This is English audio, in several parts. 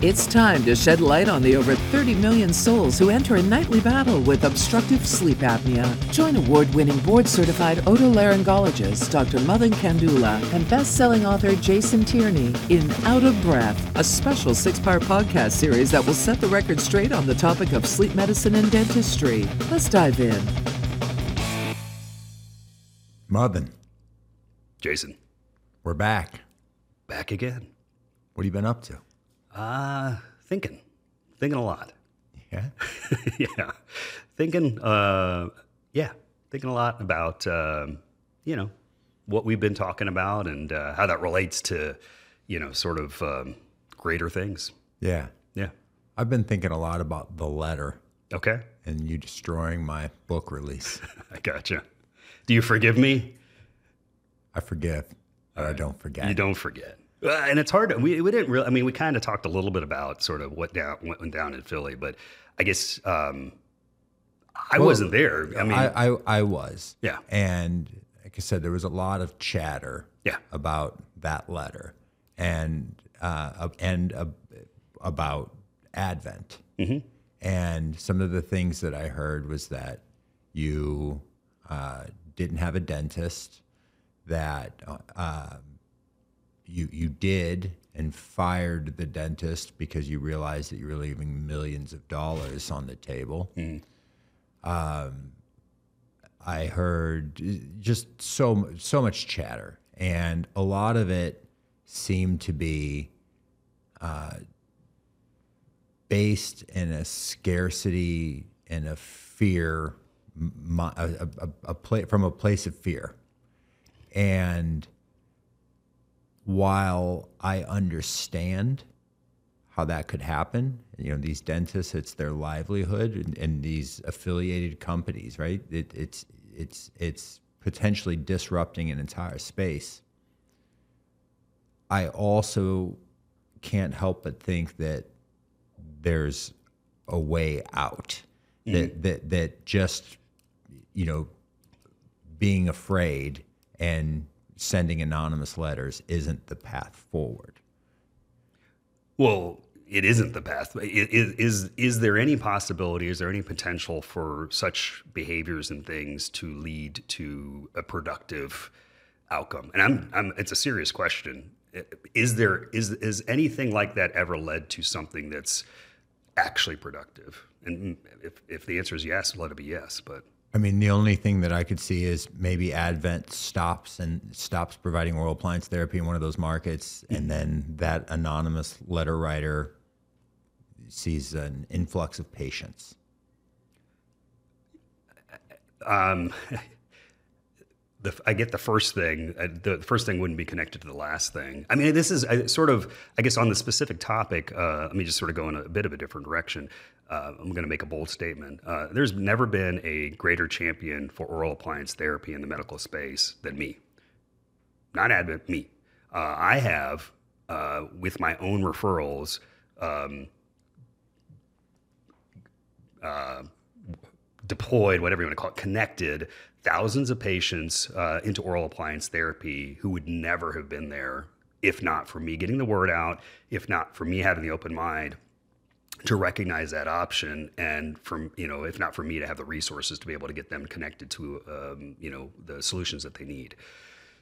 It's time to shed light on the over 30 million souls who enter a nightly battle with obstructive sleep apnea. Join award winning board certified otolaryngologist Dr. Madan Kandula and best selling author Jason Tierney in Out of Breath, a special six part podcast series that will set the record straight on the topic of sleep medicine and dentistry. Let's dive in. Madan, Jason, we're back. back again. What have you been up to? Uh, thinking, thinking a lot. Yeah. yeah, thinking. Uh, yeah, thinking a lot about um, you know what we've been talking about and uh, how that relates to you know sort of um, greater things. Yeah. Yeah. I've been thinking a lot about the letter Okay, and you destroying my book release. I gotcha. Do you forgive me? I forgive, but I don't forget. You don't forget. Uh, and it's hard. To, we, we didn't really. I mean, we kind of talked a little bit about sort of what down what went down in Philly, but I guess um, I Well, wasn't there. I mean, I, I, I was. Yeah. And like I said, there was a lot of chatter Yeah. about that letter and uh, and uh, about Advent. Mm-hmm. And some of the things that I heard was that you uh, didn't have a dentist, that uh, you you did and fired the dentist because you realized that you were leaving millions of dollars on the table. Um, I heard just so so much chatter, and a lot of it seemed to be uh, based in a scarcity and a fear, a, a, a, a pla- from a place of fear, and while I understand how that could happen, you know, these dentists, it's their livelihood, and, and these affiliated companies, right? It, it's it's it's potentially disrupting an entire space. I also can't help but think that there's a way out. Mm. That that that just you know being afraid and sending anonymous letters isn't the path forward. Well, it isn't the path. Is, is is there any possibility? Is there any potential for such behaviors and things to lead to a productive outcome? And I'm, I'm it's a serious question. Is there is is anything like that ever led to something that's actually productive? And if if the answer is yes, let it be yes. But I mean, the only thing that I could see is maybe Advent stops and stops providing oral appliance therapy in one of those markets, and then that anonymous letter writer sees an influx of patients. um, the, I get the first thing. uh, The first thing wouldn't be connected to the last thing. I mean, this is uh, sort of, I guess, on the specific topic. Uh, let me just sort of go in a bit of a different direction. Uh, I'm going to make a bold statement. Uh, there's never been a greater champion for oral appliance therapy in the medical space than me. Not Advent, me. Uh, I have, uh, with my own referrals, um, deployed, whatever you want to call it, connected thousands of patients uh, into oral appliance therapy who would never have been there if not for me getting the word out, if not for me having the open mind to recognize that option, and from you know, if not for me to have the resources to be able to get them connected to um, you know the solutions that they need.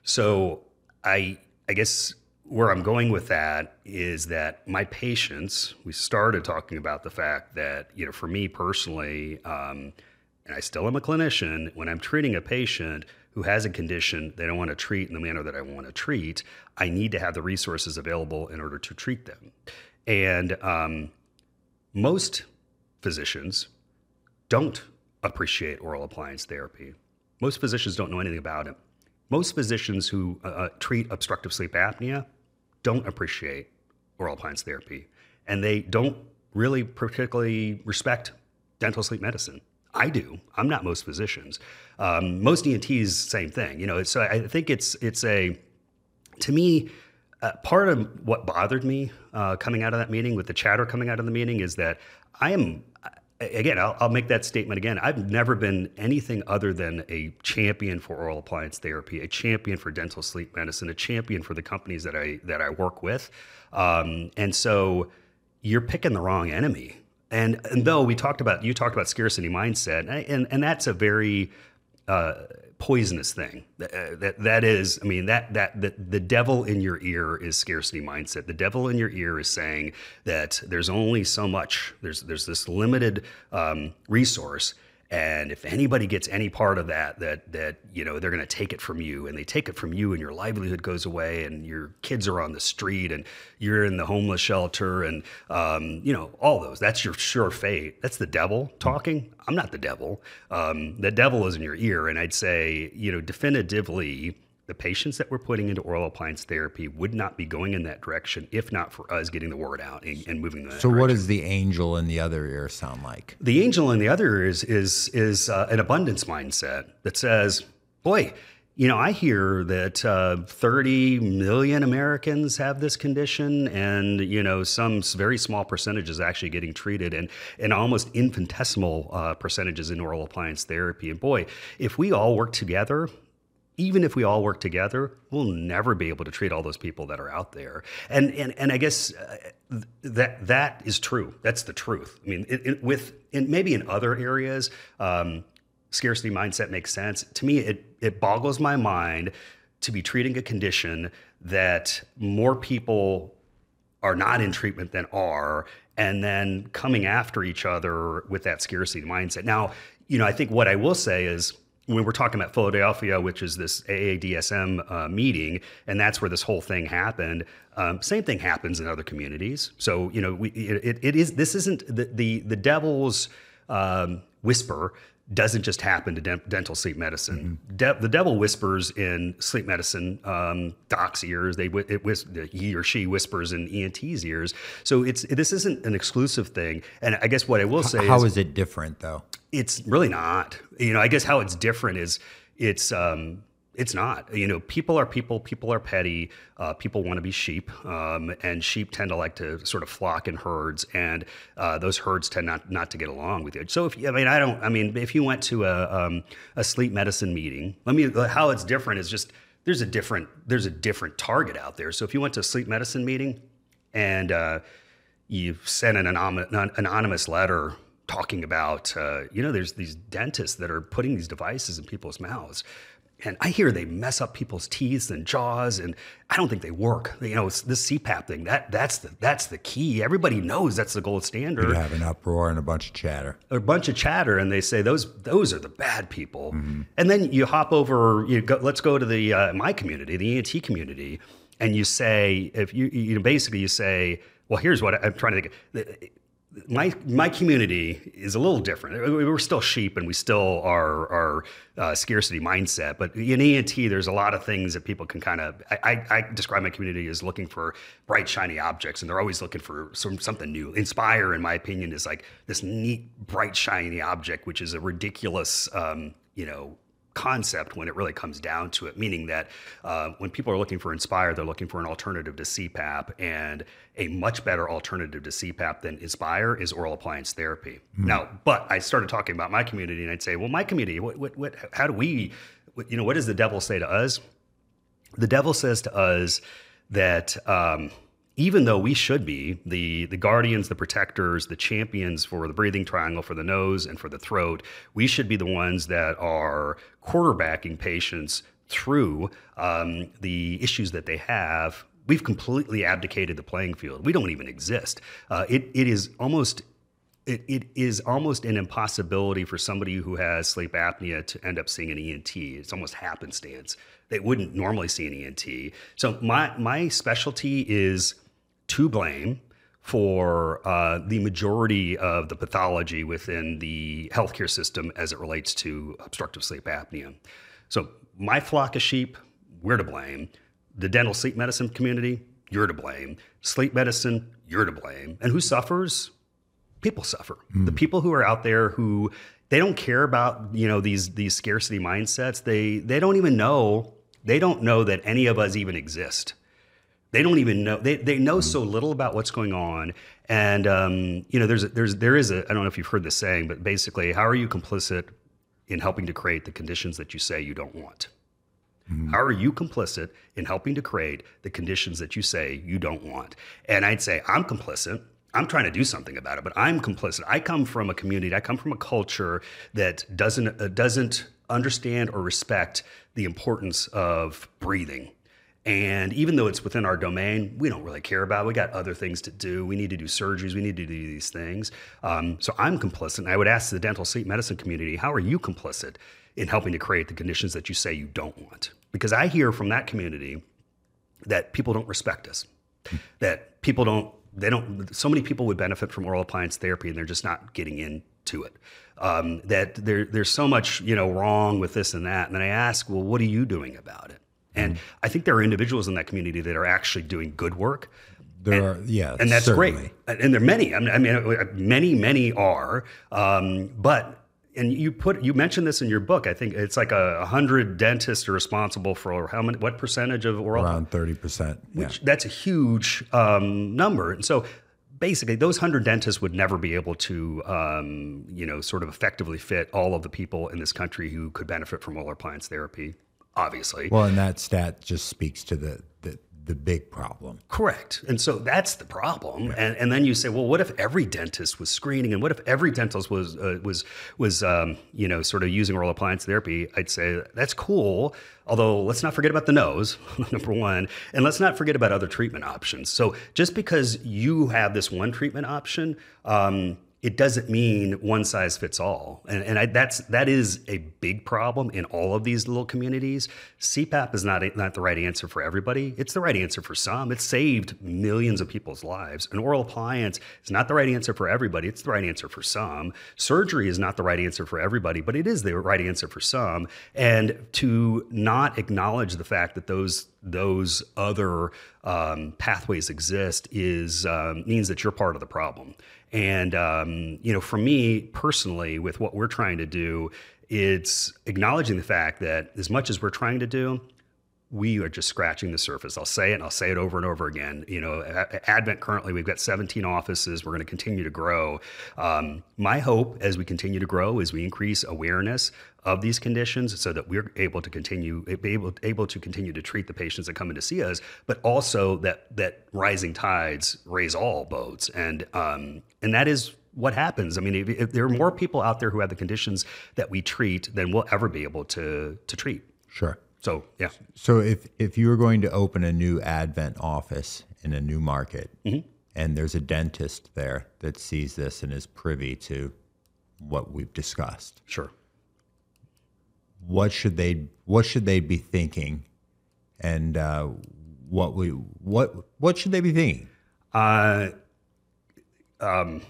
So I I guess where I'm going with that is that my patients, we started talking about the fact that, you know, for me personally, um, and I still am a clinician, when I'm treating a patient who has a condition they don't want to treat in the manner that I want to treat, I need to have the resources available in order to treat them. And um, most physicians don't appreciate oral appliance therapy. Most physicians don't know anything about it. Most physicians who uh, uh, treat obstructive sleep apnea don't appreciate oral appliance therapy, and they don't really particularly respect dental sleep medicine. I do. I'm not most physicians. Um, most ENTs, same thing. You know, so I think it's it's a to me uh, part of what bothered me uh, coming out of that meeting with the chatter coming out of the meeting is that I am again I'll, I'll make that statement again i've never been anything other than a champion for oral appliance therapy a champion for dental sleep medicine a champion for the companies that i that i work with um, and so you're picking the wrong enemy. And, and though we talked about you talked about scarcity mindset, and and that's a very uh, poisonous thing. Uh, that that is, I mean, that that the, the devil in your ear is scarcity mindset. The devil in your ear is saying that there's only so much. There's there's this limited um, resource, and if anybody gets any part of that, that that you know they're going to take it from you, and they take it from you, and your livelihood goes away, and your kids are on the street, and you're in the homeless shelter, and um, you know all those. That's your sure fate. That's the devil talking. I'm not the devil. Um, the devil is in your ear, and I'd say you know definitively the patients that we're putting into oral appliance therapy would not be going in that direction if not for us getting the word out and, and moving them. so, direction. what does the angel in the other ear sound like? The angel in the other ear is is is uh, an abundance mindset that says, "Boy, you know, I hear that uh, 30 million Americans have this condition, and you know, some very small percentage is actually getting treated, and and almost infinitesimal uh, percentages in oral appliance therapy. And boy, if we all work together even if we all work together, we'll never be able to treat all those people that are out there. And and and I guess uh, that that is true. That's the truth. I mean, it, it, with in, maybe in other areas, um, scarcity mindset makes sense. To me, it it boggles my mind to be treating a condition that more people are not in treatment than are, and then coming after each other with that scarcity mindset. Now, you know, I think what I will say is when we're talking about Philadelphia, which is this AADSM uh, meeting, and that's where this whole thing happened. Um, same thing happens in other communities. So you know, we, it, it is this isn't the the, the devil's um, whisper doesn't just happen to de- dental sleep medicine. Mm-hmm. De- the devil whispers in sleep medicine um, doc's ears. They it whis- he or she whispers in ENT's ears. So it's this isn't an exclusive thing. And I guess what I will say how is, is it different though? It's really not. You know, I guess how it's different is it's um, it's not. You know, people are people. People are petty. Uh, people want to be sheep, um, and sheep tend to like to sort of flock in herds, and uh, those herds tend not not to get along with you. So, if I mean, I don't. I mean, if you went to a um, a sleep medicine meeting, let me. How it's different is just there's a different there's a different target out there. So, if you went to a sleep medicine meeting, and uh, you sent an anonymous letter talking about, uh, you know, there's these dentists that are putting these devices in people's mouths and I hear they mess up people's teeth and jaws, and I don't think they work. You know, it's this CPAP thing that that's the that's the key. Everybody knows that's the gold standard. You have an uproar and a bunch of chatter. A bunch of chatter, and they say those those are the bad people. Mm-hmm. And then you hop over. You go. Let's go to the uh, my community, the ENT community, and you say if you you know basically you say, well, here's what I'm trying to think my my community is a little different. We're still sheep, and we still are are uh, scarcity mindset. But in ENT, there's a lot of things that people can kind of. I, I, describe my community as looking for bright, shiny objects, and they're always looking for some something new. Inspire, in my opinion, is like this neat, bright, shiny object, which is a ridiculous, um, you know, concept when it really comes down to it, meaning that uh, when people are looking for Inspire, they're looking for an alternative to CPAP, and a much better alternative to CPAP than Inspire is oral appliance therapy. Mm-hmm. Now, but I started talking about my community, and I'd say, well, my community, what, what, what how do we, what, you know, what does the devil say to us? The devil says to us that. Um, even though we should be the the guardians, the protectors, the champions for the breathing triangle, for the nose and for the throat, we should be the ones that are quarterbacking patients through um, the issues that they have. We've completely abdicated the playing field. We don't even exist. Uh, it it is almost it, it is almost an impossibility for somebody who has sleep apnea to end up seeing an ENT. It's almost happenstance. They wouldn't normally see an ENT. So my my specialty is to blame for uh, the majority of the pathology within the healthcare system as it relates to obstructive sleep apnea. So, my flock of sheep, we're to blame. The dental sleep medicine community, you're to blame. Sleep medicine, you're to blame. And who suffers? People suffer. Mm. The people who are out there who they don't care about you know these these scarcity mindsets. They they don't even know they don't know that any of us even exist. They don't even know. They, they know so little about what's going on. And um, you know, there's a, there's there is a I don't know if you've heard this saying, but basically, how are you complicit in helping to create the conditions that you say you don't want? Mm-hmm. How are you complicit in helping to create the conditions that you say you don't want? And I'd say I'm complicit. I'm trying to do something about it, but I'm complicit. I come from a community, I come from a culture that doesn't uh, doesn't understand or respect the importance of breathing. And even though it's within our domain, we don't really care about it. We got other things to do. We need to do surgeries. We need to do these things. Um, so I'm complicit. And I would ask the dental sleep medicine community, how are you complicit in helping to create the conditions that you say you don't want? Because I hear from that community that people don't respect us, that people don't, they don't, so many people would benefit from oral appliance therapy and they're just not getting into it. Um, that there, there's so much, you know, wrong with this and that. And then I ask, well, what are you doing about it? And I think there are individuals in that community that are actually doing good work. There and, are, yeah, and that's certainly. great. And there are many. I mean, I mean, many, many are. Um, but and you put you mentioned this in your book. I think it's like a hundred dentists are responsible for how many? What percentage of oral? Around thirty percent. Which that's a huge um, number. And so basically those 100 dentists would never be able to um, you know sort of effectively fit all of the people in this country who could benefit from oral appliance therapy obviously Well, and that stat just speaks to the the, the big problem. Correct. And so that's the problem. And, and then you say, well, what if every dentist was screening, and what if every dentist was uh, was was um, you know sort of using oral appliance therapy? I'd say that's cool. Although let's not forget about the nose, number one, and let's not forget about other treatment options. So just because you have this one treatment option. Um, it doesn't mean one size fits all, and, and I, that's that is a big problem in all of these little communities. CPAP is not not the right answer for everybody. It's the right answer for some. It's saved millions of people's lives. An oral appliance is not the right answer for everybody. It's the right answer for some. Surgery is not the right answer for everybody, but it is the right answer for some. And to not acknowledge the fact that those those other um, pathways exist is um, means that you're part of the problem. And um, you know, for me personally, with what we're trying to do, it's acknowledging the fact that as much as we're trying to do, we are just scratching the surface. I'll say it and I'll say it over and over again. You know, Advent currently, we've got 17 offices. We're going to continue to grow. Um, my hope as we continue to grow is we increase awareness of these conditions so that we're able to continue able, able to continue to treat the patients that come in to see us, but also that that rising tides raise all boats. And um, and that is what happens. I mean, if, if there are more people out there who have the conditions that we treat than we'll ever be able to to treat. Sure. So yeah. So if if you were going to open a new Advent office in a new market, and there's a dentist there that sees this and is privy to what we've discussed, Sure. what should they what should they be thinking, and uh, what we what what should they be thinking? Uh, um,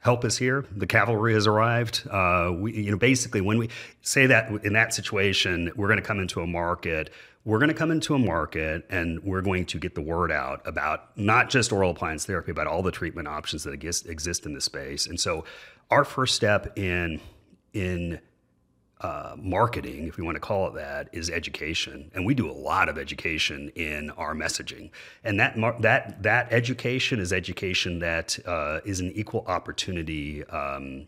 help is here. The cavalry has arrived. Uh, we, you know, basically, when we say that in that situation, we're going to come into a market. We're going to come into a market, and we're going to get the word out about not just oral appliance therapy, but all the treatment options that exist in the space. And so, our first step in in uh, marketing, if we want to call it that, is education, and we do a lot of education in our messaging. And that mar- that that education is education that uh, is an equal opportunity um,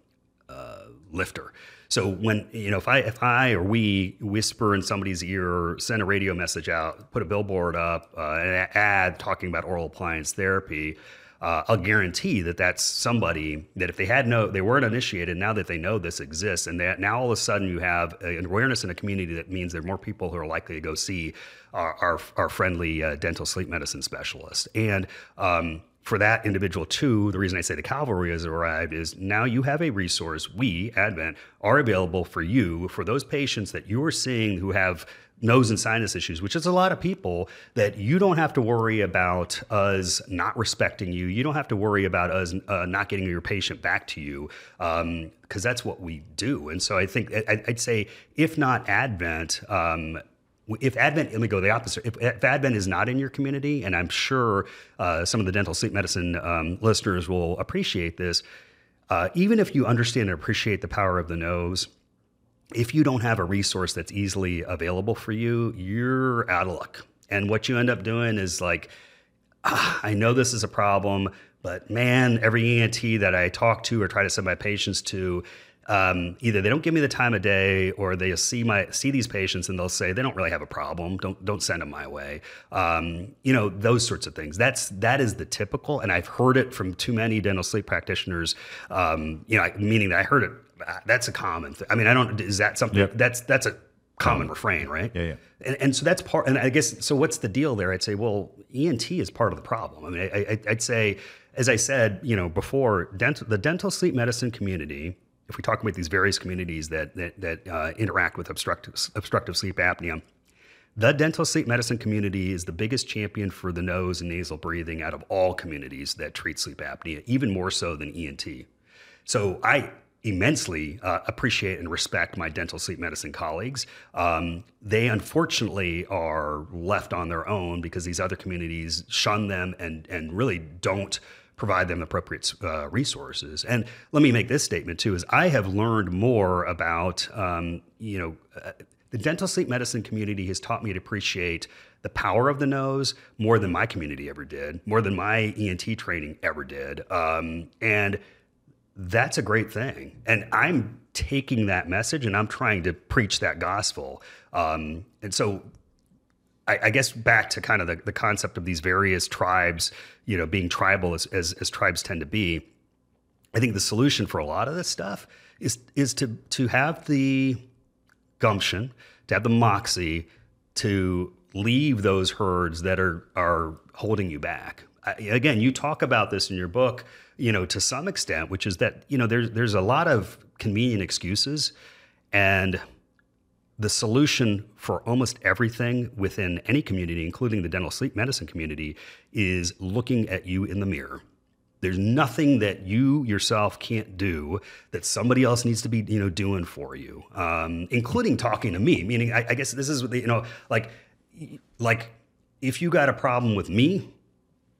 uh, lifter. So when you know if I if I or we whisper in somebody's ear, send a radio message out, put a billboard up, uh, an ad talking about oral appliance therapy uh, I'll guarantee that that's somebody that if they had no, they weren't initiated. Now that they know this exists, and that now all of a sudden you have an awareness in a community that means there are more people who are likely to go see our our, our friendly uh, dental sleep medicine specialist. And um, for that individual too, the reason I say the cavalry has arrived is now you have a resource. We Advent are available for you for those patients that you are seeing who have nose and sinus issues, which is a lot of people that you don't have to worry about us not respecting you. You don't have to worry about us uh, not getting your patient back to you because um, that's what we do. And so I think I, would say, if not Advent, um, if Advent, let me go the opposite. If, if, Advent is not in your community, and I'm sure uh, some of the dental sleep medicine um, listeners will appreciate this, uh, even if you understand and appreciate the power of the nose, if you don't have a resource that's easily available for you, you're out of luck. And what you end up doing is like, ah, I know this is a problem, but man, every ENT that I talk to or try to send my patients to, um, either they don't give me the time of day or they see my see these patients and they'll say they don't really have a problem. Don't don't send them my way um, you know those sorts of things. That's that is the typical and i've heard it from too many dental sleep practitioners um, you know meaning that i heard it that's a common thing i mean i don't is that something Yep. that's that's a common refrain right Yeah, yeah. and, and so that's part and i guess so what's the deal there i'd say well ent is part of the problem i mean I, I, i'd say as i said you know before dental, the dental sleep medicine community if we talk about these various communities that that, that uh, interact with obstructive obstructive sleep apnea the dental sleep medicine community is the biggest champion for the nose and nasal breathing out of all communities that treat sleep apnea, even more so than ENT. So I immensely uh, appreciate and respect my dental sleep medicine colleagues. Um, they unfortunately are left on their own because these other communities shun them and and really don't provide them appropriate uh, resources. And let me make this statement too: is I have learned more about um, you know. Uh, the dental sleep medicine community has taught me to appreciate the power of the nose more than my community ever did, more than my ENT training ever did. Um, and that's a great thing. And I'm taking that message and I'm trying to preach that gospel. Um, and so I, I guess back to kind of the, the concept of these various tribes, you know, being tribal as, as, as tribes tend to be. I think the solution for a lot of this stuff is is to to have the gumption, to have the moxie to leave those herds that are are holding you back. Again, you talk about this in your book, you know, to some extent, which is that you know there's there's a lot of convenient excuses, and the solution for almost everything within any community, including the dental sleep medicine community, is looking at you in the mirror. There's nothing that you yourself can't do that somebody else needs to be, you know, doing for you, um, including talking to me. Meaning, I, I guess this is what you know, like, like if you got a problem with me,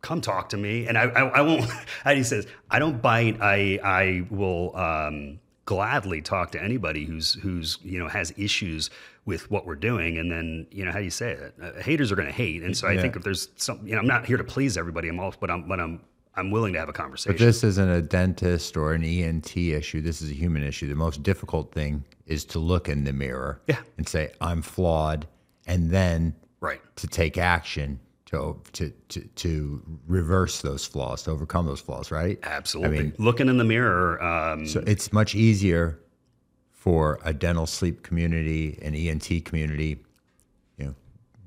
come talk to me, and I, I, I won't. How he says, I don't bite. I, I will um, gladly talk to anybody who's, who's, you know, has issues with what we're doing. And then, you know, how do you say it? Uh, haters are going to hate, and so I Yeah. think if there's some, you know, I'm not here to please everybody. I'm all, but I'm, but I'm. I'm willing to have a conversation. But this isn't a dentist or an ENT issue. This is a human issue. The most difficult thing is to look in the mirror Yeah. and say, I'm flawed, and then right. to take action to, to, to, to reverse those flaws, to overcome those flaws, right? Absolutely. I mean- Looking in the mirror. Um, So it's much easier for a dental sleep community, an ENT community, you know,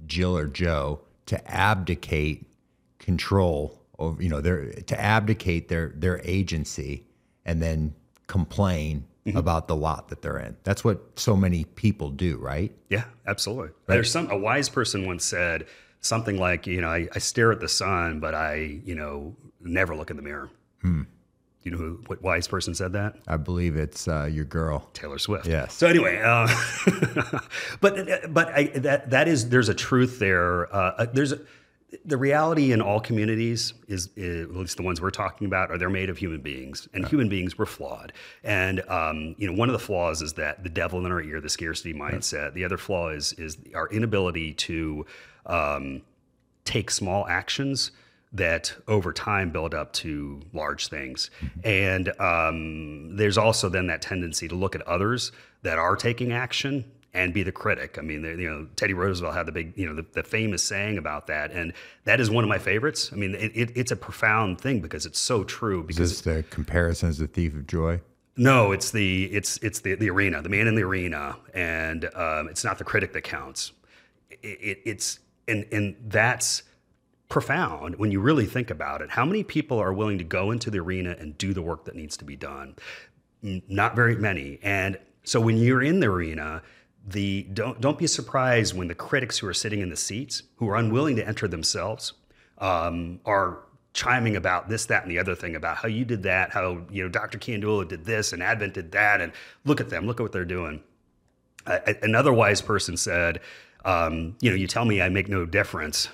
Jill or Joe, to abdicate control over, you know, their to abdicate their their agency and then complain about the lot that they're in. That's what so many people do, right? yeah, absolutely. There's some a wise person once said something like, you know, I, I stare at the sun, but I, you know, never look in the mirror. Hmm. You know who, what wise person said that? I believe it's uh, your girl. Taylor Swift. Yes. So anyway, uh, but but I, that that is there's a truth there. Uh, there's a, the reality in all communities is, is at least the ones we're talking about are they're made of human beings and human beings were flawed and um, you know one of the flaws is that the devil in our ear the scarcity mindset the other flaw is is our inability to um, take small actions that over time build up to large things. And um, there's also then that tendency to look at others that are taking action and be the critic. I mean, you know, Teddy Roosevelt had the big, you know, the, the famous saying about that, and that is one of my favorites. I mean, it, it, it's a profound thing because it's so true. Because Is this the comparison is the thief of joy? no, it's the it's it's the the arena, the man in the arena, and um, it's not the critic that counts. It, it, it's and and that's profound when you really think about it. How many people are willing to go into the arena and do the work that needs to be done? Not very many. And so when you're in the arena, the don't don't be surprised when the critics who are sitting in the seats, who are unwilling to enter themselves, um, are chiming about this, that, and the other thing about how you did that, how you know Dr. Kandula did this, and Advent did that, and look at them, look at what they're doing. Another wise person said, um, "You know, you tell me I make no difference,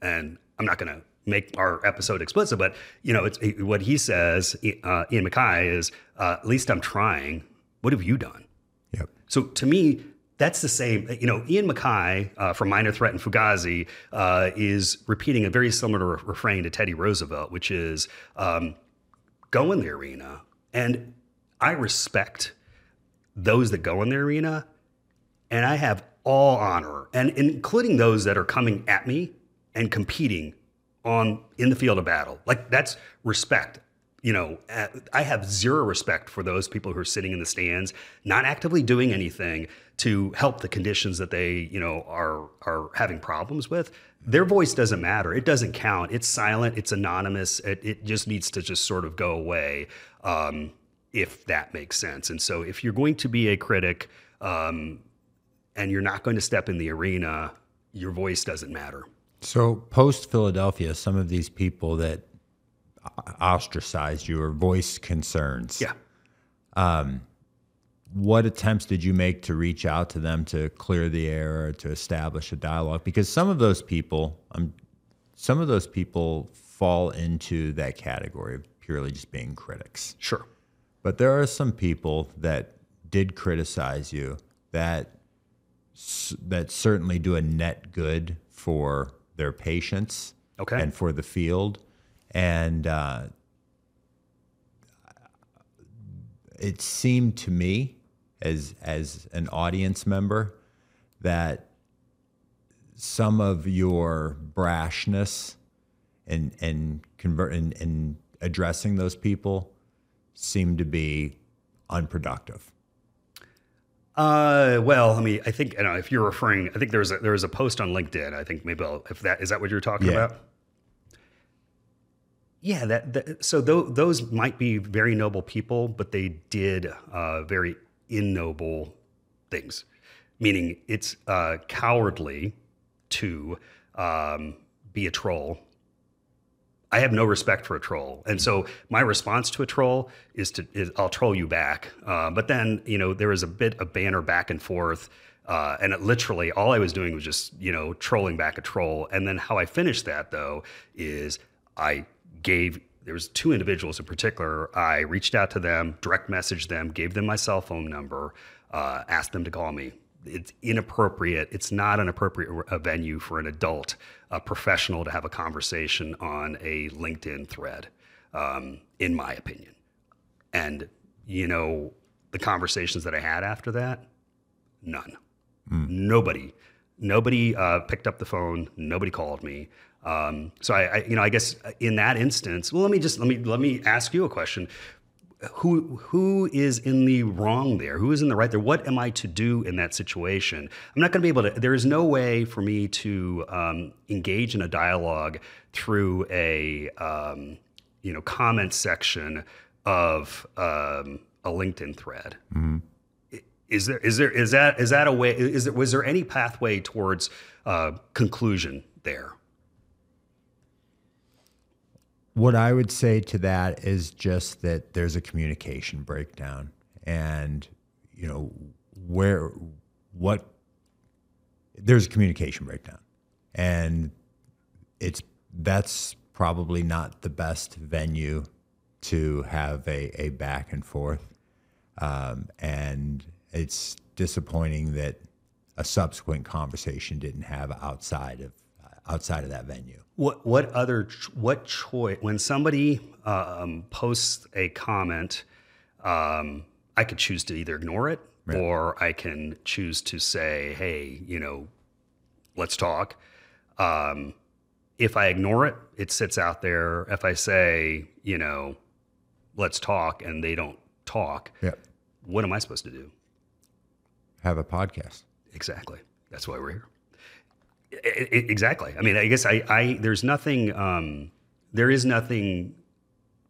and I'm not going to make our episode explicit, but you know, it's what he says. Uh, Ian MacKaye is, uh, at least I'm trying. What have you done? Yep. So to me, that's the same. You know, Ian MacKaye uh, from Minor Threat and Fugazi uh, is repeating a very similar re- refrain to Teddy Roosevelt, which is um, go in the arena. And I respect those that go in the arena, and I have all honor, and including those that are coming at me and competing on in the field of battle. Like that's respect. You know, uh, I have zero respect for those people who are sitting in the stands, not actively doing anything to help the conditions that they, you know, are are having problems with. Their voice doesn't matter. It doesn't count. It's silent. It's anonymous. It, it just needs to just sort of go away, um, if that makes sense. And so, if you're going to be a critic, um, and you're not going to step in the arena, your voice doesn't matter. So, post Philadelphia, some of these people that ostracized you or voiced concerns. Yeah. Um, what attempts did you make to reach out to them to clear the air or to establish a dialogue? Because some of those people, um, some of those people fall into that category of purely just being critics. Sure. But there are some people that did criticize you that that certainly do a net good for their patients okay. and for the field. And uh, it seemed to me, as as an audience member, that some of your brashness and and convert and, and addressing those people seemed to be unproductive. Uh, well, I mean, I think you know, if you're referring, I think there's a there was a post on LinkedIn. I think maybe I'll, if that is that what you're talking Yeah. about. Yeah, that, that so tho- those might be very noble people, but they did uh, very ignoble things. Meaning, it's uh, cowardly to um, be a troll. I have no respect for a troll, and so my response to a troll is to is I'll troll you back. Uh, but then you know there was a bit of banner back and forth, uh, and it literally all I was doing was just you know trolling back a troll. And then how I finished that though is I gave there was two individuals in particular. I reached out to them, direct messaged them, gave them my cell phone number, uh, asked them to call me. It's inappropriate. It's not an appropriate uh, venue for an adult, a professional, to have a conversation on a LinkedIn thread, um, in my opinion. And you know, the conversations that I had after that, none. Nobody, nobody uh, picked up the phone. Nobody called me. Um, so I, I, you know, I guess in that instance, well, let me just let me let me ask you a question. Who who is in the wrong there? Who is in the right there? What am I to do in that situation? I'm not going to be able to. There is no way for me to um, engage in a dialogue through a um, you know comment section of um, a LinkedIn thread is there is there is that is that a way is there was there any pathway towards uh, conclusion there What I would say to that is just that there's a communication breakdown, and you know where what there's a communication breakdown, and it's that's probably not the best venue to have a, a back and forth, um, and it's disappointing that a subsequent conversation didn't have outside of outside of that venue. what what other what choice when somebody um, posts a comment um, i could choose to either ignore it or i can choose to say hey you know let's talk um, if i ignore it it sits out there if i say you know let's talk and they don't talk Yeah, what am i supposed to do have a podcast. Exactly. That's why we're here. Exactly. I mean, I guess I, I there's nothing, um, there is nothing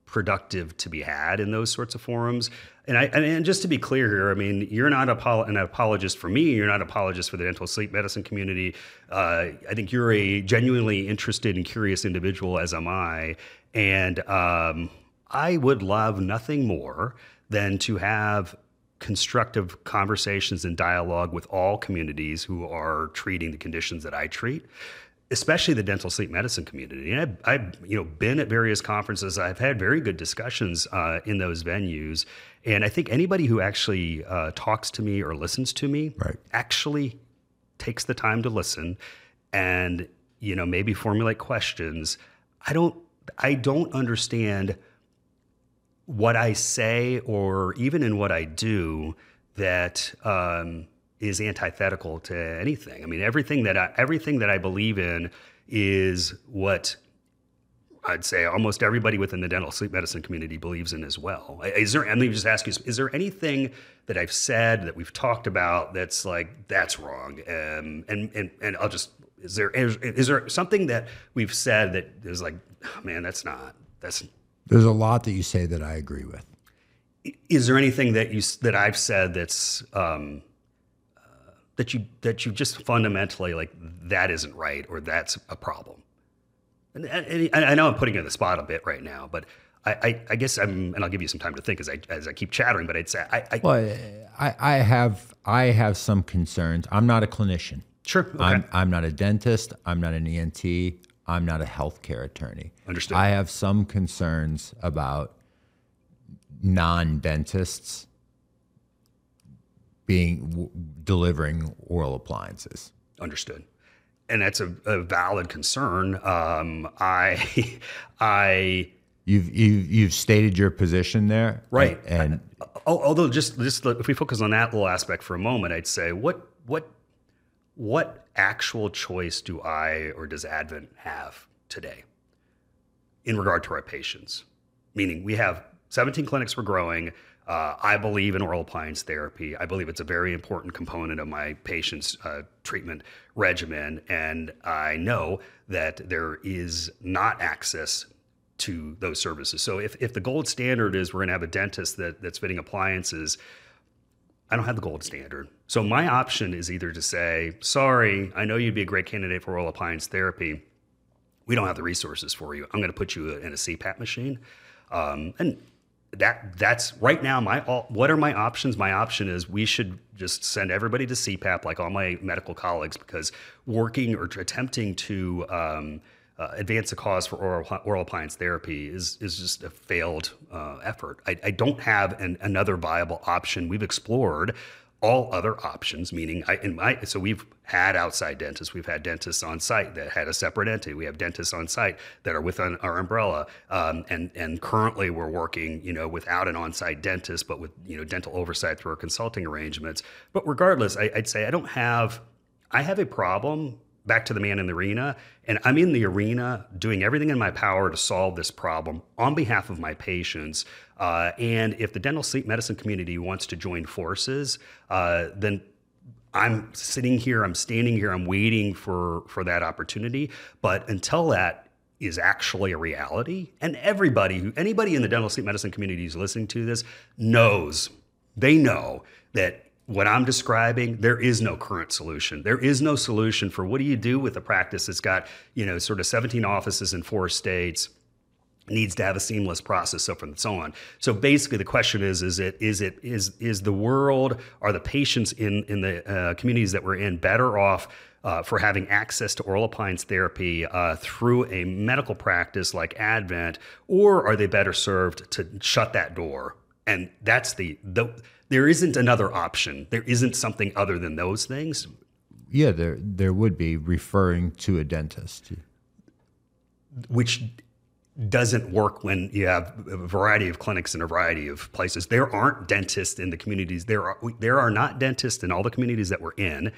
productive to be had in those sorts of forums. And I and, just to be clear here, I mean, you're not an apologist for me. You're not an apologist for the dental sleep medicine community. Uh, I think you're a genuinely interested and curious individual, as am I. And um, I would love nothing more than to have constructive conversations and dialogue with all communities who are treating the conditions that I treat, especially the dental sleep medicine community. And I've, I've you know been at various conferences. I've had very good discussions uh, in those venues, and I think anybody who actually uh, talks to me or listens to me Right. actually takes the time to listen and you know maybe formulate questions. I don't I don't understand what I say or even in what I do that um, is antithetical to anything. I mean, everything that I, everything that I believe in is what I'd say almost everybody within the dental sleep medicine community believes in as well. Is there? Let me just ask you: Is there anything that I've said that we've talked about that's like that's wrong? Um, and and and I'll just is there is, is there something that we've said that is like, oh, man, that's not that's. There's a lot that you say that I agree with. Is there anything that you that I've said that's um, uh, that you that you just fundamentally like that isn't right or that's a problem? And, and, and I know I'm putting you on the spot a bit right now, but I, I, I, guess I'm, and I'll give you some time to think as I as I keep chattering. But I'd I, I well, I, I have I have some concerns. I'm not a clinician. Sure. Okay. I'm I'm not a dentist. I'm not an ENT. I'm not a healthcare attorney. Understood. I have some concerns about non-dentists being w- delivering oral appliances. Understood and that's a, a valid concern. Um, I, I, you've you've you've stated your position there, right? And, and although just just if we focus on that little aspect for a moment, I'd say what what what actual choice do I or does Advent have today in regard to our patients? Meaning, we have 17 clinics we're growing. Uh, I believe in oral appliance therapy. I believe it's a very important component of my patient's uh, treatment regimen. And I know that there is not access to those services. So if, if the gold standard is we're going to have a dentist that, that's fitting appliances, I don't have the gold standard. So my option is either to say, sorry, I know you'd be a great candidate for oral appliance therapy. We don't have the resources for you. I'm going to put you in a CPAP machine. Um, and that that's right now my what are my options my option is we should just send everybody to cpap like all my medical colleagues because working or attempting to um, uh, advance a cause for oral, oral appliance therapy is is just a failed uh, effort. I, I, don't have an, another viable option. We've explored all other options, meaning I in my so we've had outside dentists, we've had dentists on site that had a separate entity. We have dentists on site that are within our umbrella, um, and and currently we're working, you know, without an on-site dentist, but with you know dental oversight through our consulting arrangements. But regardless, I, I'd say I don't have I have a problem back to the man in the arena. And I'm in the arena doing everything in my power to solve this problem on behalf of my patients. Uh, and if the dental sleep medicine community wants to join forces, uh, then I'm sitting here, I'm standing here, I'm waiting for, for that opportunity. But until that is actually a reality, and everybody who anybody in the dental sleep medicine community who's listening to this knows, they know that what I'm describing, there is no current solution. There is no solution for what do you do with a practice that's got, you know, sort of 17 offices in four states, needs to have a seamless process, so forth and so on. So basically the question is, is it, is it, is, is the world, are the patients in, in the uh, communities that we're in better off uh, for having access to oral appliance therapy uh, through a medical practice like Advent, or are they better served to shut that door? And that's the, the there isn't another option. There isn't something other than those things. Yeah, there there would be referring to a dentist, which doesn't work when you have a variety of clinics in a variety of places. There aren't dentists in the communities. There are there are not dentists in all the communities that we're in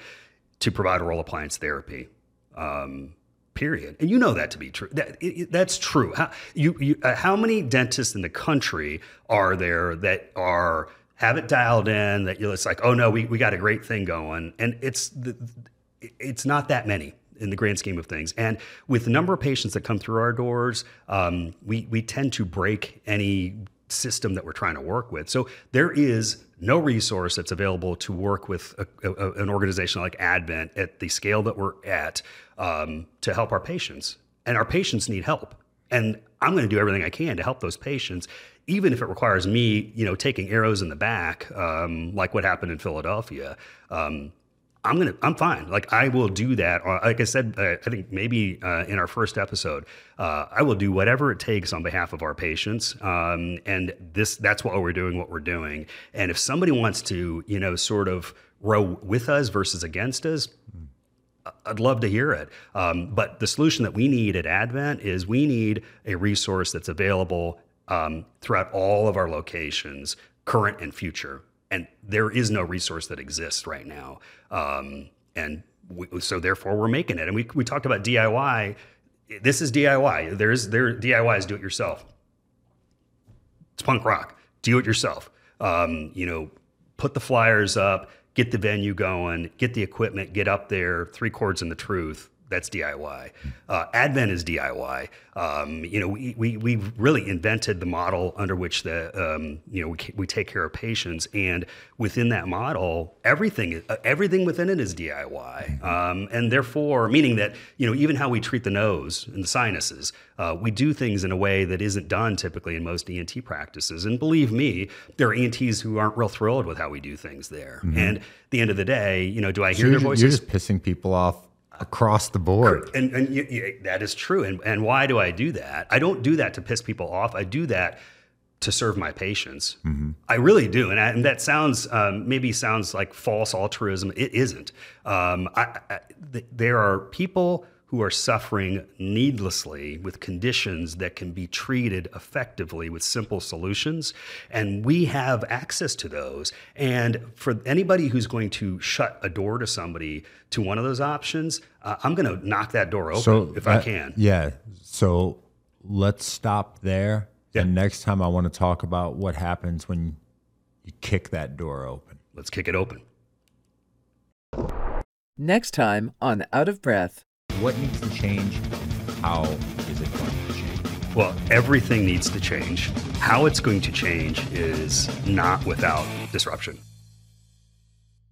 to provide oral appliance therapy. Um, period. And you know that to be true. That, it, that's true. How, you, you, uh, how many dentists in the country are there that are have it dialed in that you're it's like, oh no, we, we got a great thing going. And it's the, it's not that many in the grand scheme of things. And with the number of patients that come through our doors, um, we, we tend to break any system that we're trying to work with. So there is no resource that's available to work with a, a, an organization like Advent at the scale that we're at um, to help our patients. And our patients need help. And I'm going to do everything I can to help those patients even if it requires me, you know, taking arrows in the back, um, like what happened in Philadelphia, um, I'm gonna, I'm fine. Like I will do that. Uh, like I said, uh, I think maybe uh, in our first episode, uh, I will do whatever it takes on behalf of our patients. Um, and this, that's why we're doing what we're doing. And if somebody wants to, you know, sort of row with us versus against us. I'd love to hear it. Um, but the solution that we need at Advent is we need a resource that's available um, throughout all of our locations, current and future. and there is no resource that exists right now. Um, and we, so therefore we're making it. And we, we talked about DIY. This is DIY. There's there DIY is do it yourself. It's punk rock. Do it yourself. Um, you know, put the flyers up, get the venue going, get the equipment, get up there, three chords in the truth, that's DIY. Uh, Advent is DIY. Um, you know, we, we, we really invented the model under which the, um, you know, we, we take care of patients. And within that model, everything, uh, everything within it is DIY. Um, and therefore, meaning that, you know, even how we treat the nose and the sinuses, uh, we do things in a way that isn't done typically in most ENT practices. And believe me, there are ENTs who aren't real thrilled with how we do things there. Mm-hmm. And at the end of the day, you know, do I hear so their voices? You're just pissing people off across the board. And, and you, you, that is true. And, and why do I do that? I don't do that to piss people off. I do that to serve my patients. Mm-hmm. I really do. And, I, and that sounds, um, maybe sounds like false altruism. It isn't. Um, I, I, th- there are people who are suffering needlessly with conditions that can be treated effectively with simple solutions. And we have access to those. And for anybody who's going to shut a door to somebody to one of those options, uh, I'm going to knock that door open so, if I can. Yeah. So let's stop there. Yeah. And next time I want to talk about what happens when you kick that door open. Let's kick it open. Next time on Out of Breath. What needs to change? How is it going to change? Well, everything needs to change. How it's going to change is not without disruption.